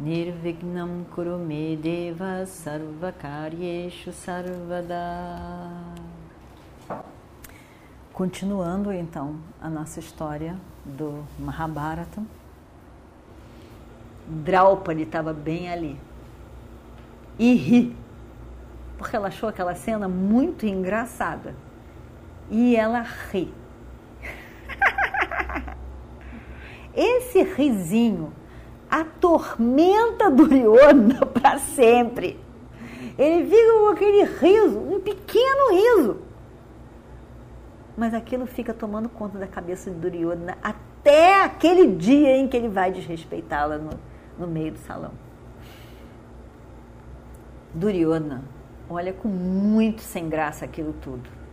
Nirvignam Kurume Deva Sarvakaryeshu Sarvada. Continuando então a nossa história do Mahabharata, Draupadi estava bem ali. E ri, porque ela achou aquela cena muito engraçada. E ela ri. Esse risinho atormenta Duryodhana para sempre. Ele fica com aquele riso, um pequeno riso. Mas aquilo fica tomando conta da cabeça de Duryodhana até aquele dia em que ele vai desrespeitá-la no, no meio do salão. Duryodhana olha com muito sem graça aquilo tudo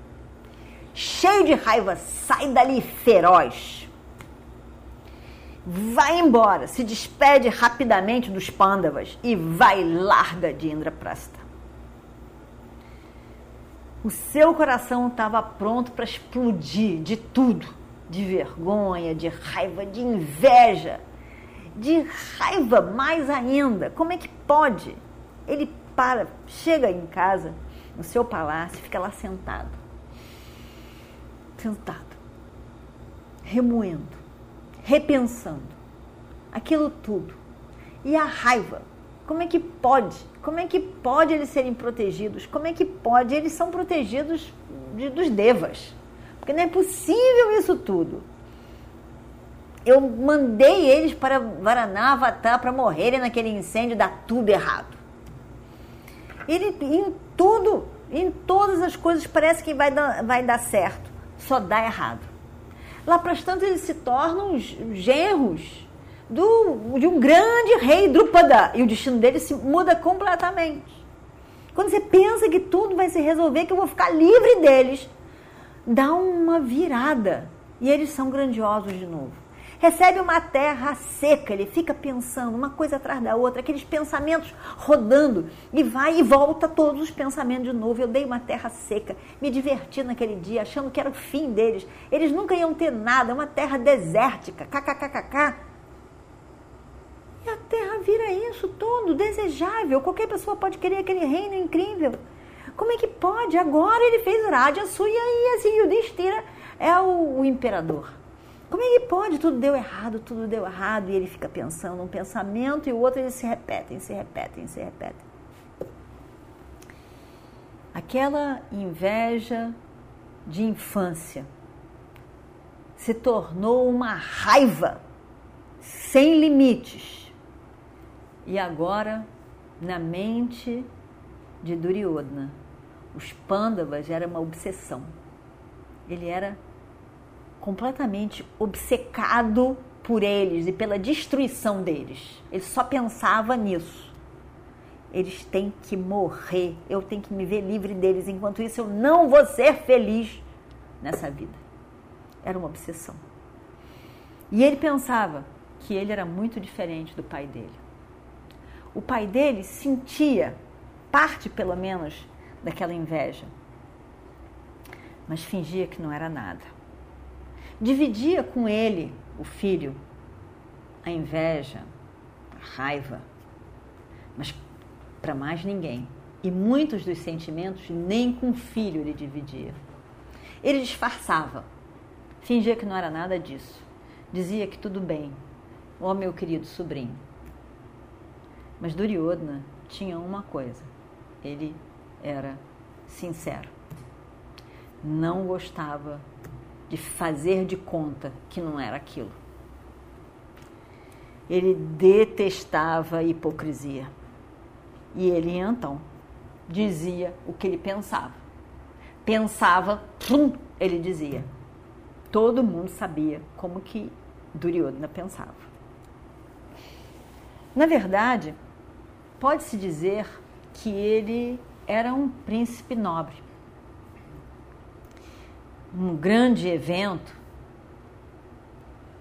cheio de raiva, sai dali feroz. Vai embora, se despede rapidamente dos pândavas e vai larga de Indraprasta. O seu coração estava pronto para explodir de tudo, de vergonha, de raiva, de inveja, de raiva mais ainda. Como é que pode? Ele para, chega em casa, no seu palácio, fica lá sentado sentado, remoendo, repensando aquilo tudo. E a raiva. Como é que pode? Como é que pode eles serem protegidos? Como é que pode? Eles são protegidos de, dos devas. Porque não é possível isso tudo. Eu mandei eles para Varanavatar para morrerem naquele incêndio, dá tudo errado. Ele, em tudo, em todas as coisas, parece que vai dar, vai dar certo só dá errado. Lá para as tantas eles se tornam genros do, de um grande rei Drupada e o destino dele se muda completamente. Quando você pensa que tudo vai se resolver, que eu vou ficar livre deles, dá uma virada. E eles são grandiosos de novo recebe uma terra seca, ele fica pensando uma coisa atrás da outra, aqueles pensamentos rodando e vai e volta todos os pensamentos de novo. Eu dei uma terra seca, me diverti naquele dia, achando que era o fim deles. Eles nunca iam ter nada, uma terra desértica, kkkk. E a terra vira isso tudo, desejável. Qualquer pessoa pode querer aquele reino incrível. Como é que pode? Agora ele fez Raja Suya e assim, Yudhishthira é o, o imperador. Como é que pode? Tudo deu errado, tudo deu errado, e ele fica pensando um pensamento e o outro, eles se repetem, se repetem, se repetem. Aquela inveja de infância se tornou uma raiva sem limites. E agora, na mente de Duryodhana, os Pandavas era uma obsessão. Ele era completamente obcecado por eles e pela destruição deles. Ele só pensava nisso. Eles têm que morrer, eu tenho que me ver livre deles. Enquanto isso, eu não vou ser feliz nessa vida. Era uma obsessão. E ele pensava que ele era muito diferente do pai dele. O pai dele sentia parte, pelo menos, daquela inveja, mas fingia que não era nada dividia com ele, o filho, a inveja, a raiva, mas para mais ninguém. E muitos dos sentimentos nem com o filho ele dividia. Ele disfarçava, fingia que não era nada disso, dizia que tudo bem, ó oh, meu querido sobrinho. Mas Duryodhana tinha uma coisa, ele era sincero. Não gostava de fazer de conta que não era aquilo. Ele detestava a hipocrisia. E ele então dizia o que ele pensava. Pensava, ele dizia. Todo mundo sabia como que Duryodhana pensava. Na verdade, pode-se dizer que ele era um príncipe nobre. Um grande evento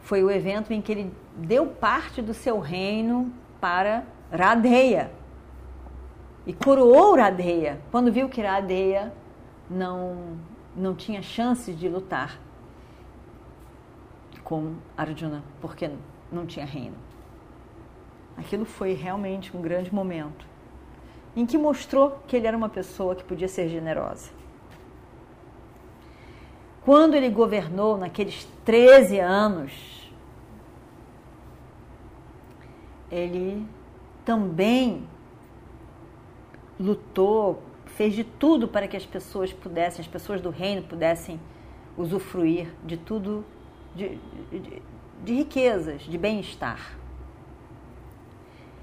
foi o evento em que ele deu parte do seu reino para Radeia e coroou Radeia quando viu que Radeia não, não tinha chances de lutar com Arjuna, porque não tinha reino. Aquilo foi realmente um grande momento em que mostrou que ele era uma pessoa que podia ser generosa. Quando ele governou naqueles 13 anos, ele também lutou, fez de tudo para que as pessoas pudessem, as pessoas do reino pudessem usufruir de tudo, de, de, de riquezas, de bem-estar.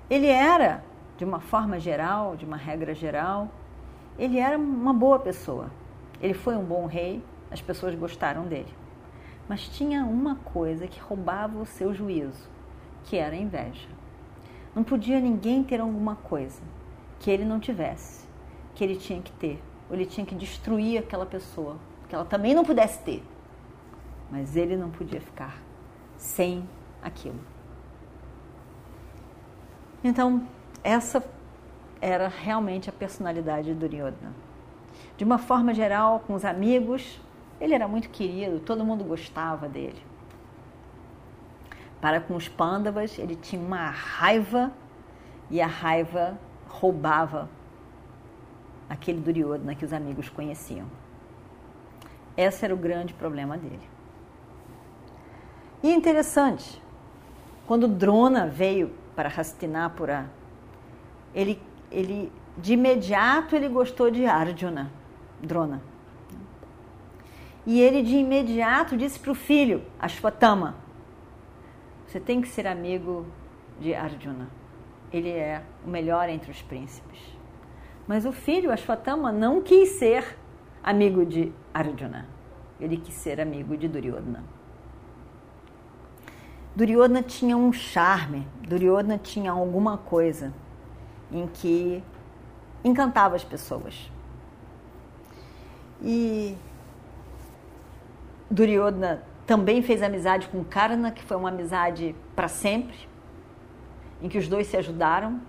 Ele era, de uma forma geral, de uma regra geral, ele era uma boa pessoa. Ele foi um bom rei, as pessoas gostaram dele. Mas tinha uma coisa que roubava o seu juízo, que era a inveja. Não podia ninguém ter alguma coisa que ele não tivesse, que ele tinha que ter, ou ele tinha que destruir aquela pessoa, que ela também não pudesse ter. Mas ele não podia ficar sem aquilo. Então, essa era realmente a personalidade do Duryodhana. De uma forma geral, com os amigos, ele era muito querido, todo mundo gostava dele. Para com os Pandavas, ele tinha uma raiva e a raiva roubava aquele Duryodhana que os amigos conheciam. Esse era o grande problema dele. E interessante, quando Drona veio para Hastinapura, ele, ele de imediato ele gostou de Arjuna, Drona. E ele de imediato disse para o filho, Ashwatthama, você tem que ser amigo de Arjuna. Ele é o melhor entre os príncipes. Mas o filho, Ashwatthama, não quis ser amigo de Arjuna. Ele quis ser amigo de Duryodhana. Duryodhana tinha um charme, Duryodhana tinha alguma coisa em que encantava as pessoas. E Duryodhana também fez amizade com Karna, que foi uma amizade para sempre, em que os dois se ajudaram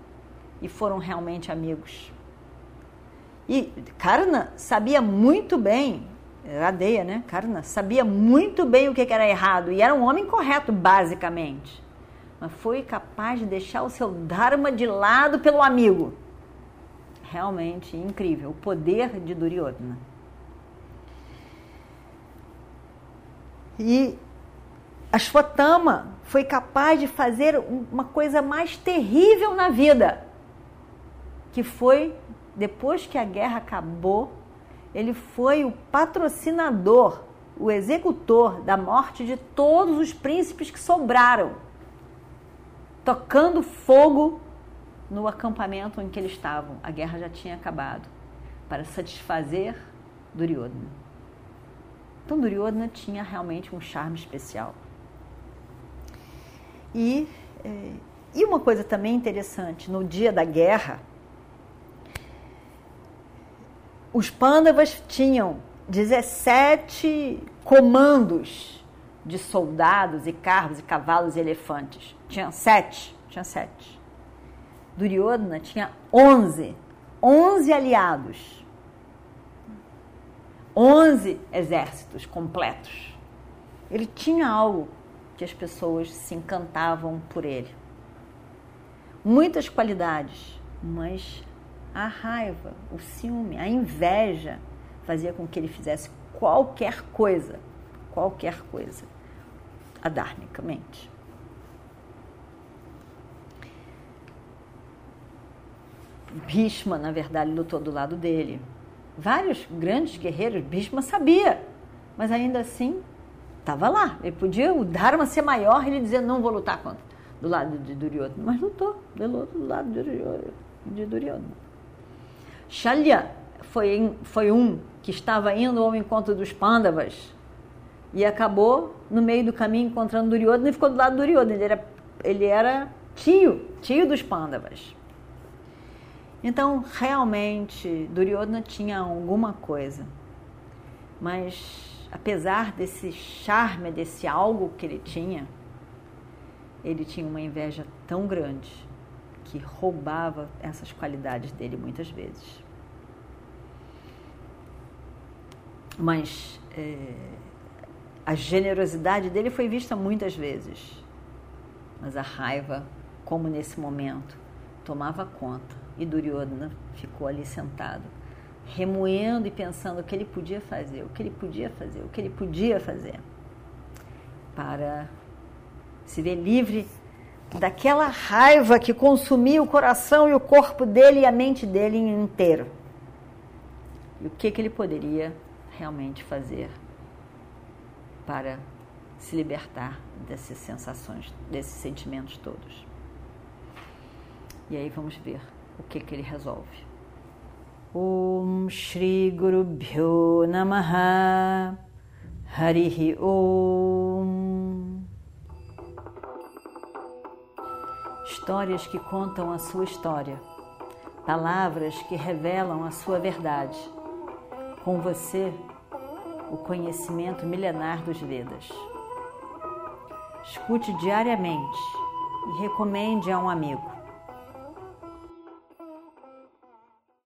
e foram realmente amigos. E Karna sabia muito bem, Radeia, né? Karna sabia muito bem o que era errado e era um homem correto, basicamente. Mas foi capaz de deixar o seu Dharma de lado pelo amigo. Realmente incrível, o poder de Duryodhana. E Ashwatthama foi capaz de fazer uma coisa mais terrível na vida, que foi depois que a guerra acabou, ele foi o patrocinador, o executor da morte de todos os príncipes que sobraram, tocando fogo no acampamento em que eles estavam. A guerra já tinha acabado, para satisfazer Duryodhana. Então Duryodhana tinha realmente um charme especial. E, é, e uma coisa também interessante, no dia da guerra, os Pandavas tinham 17 comandos de soldados e carros e cavalos e elefantes. Tinha sete, tinha sete. Duryodhana tinha 11, 11 aliados. 11 exércitos completos. Ele tinha algo que as pessoas se encantavam por ele. Muitas qualidades, mas a raiva, o ciúme, a inveja fazia com que ele fizesse qualquer coisa, qualquer coisa, adarmicamente. Bhishma, na verdade, lutou do lado dele vários grandes guerreiros, Bhishma sabia, mas ainda assim estava lá. Ele podia, o Dharma ser maior, ele dizia, não vou lutar contra, do lado de Duryodhana, mas lutou do lado de Duryodhana. Shalya foi, foi um que estava indo ao encontro dos Pandavas e acabou no meio do caminho encontrando Duryodhana e ficou do lado de Duryodhana. Ele era, ele era tio, tio dos Pandavas. Então, realmente, Duryodhana tinha alguma coisa, mas apesar desse charme, desse algo que ele tinha, ele tinha uma inveja tão grande que roubava essas qualidades dele muitas vezes. Mas é, a generosidade dele foi vista muitas vezes, mas a raiva, como nesse momento, tomava conta e Duryodhana ficou ali sentado, remoendo e pensando o que ele podia fazer, o que ele podia fazer, o que ele podia fazer para se ver livre daquela raiva que consumia o coração e o corpo dele e a mente dele inteiro. E o que, que ele poderia realmente fazer para se libertar dessas sensações, desses sentimentos todos. E aí vamos ver o que, que ele resolve. Om Shri Guru Bhyo Namaha Harihi Om Histórias que contam a sua história, palavras que revelam a sua verdade. Com você, o conhecimento milenar dos Vedas. Escute diariamente e recomende a um amigo.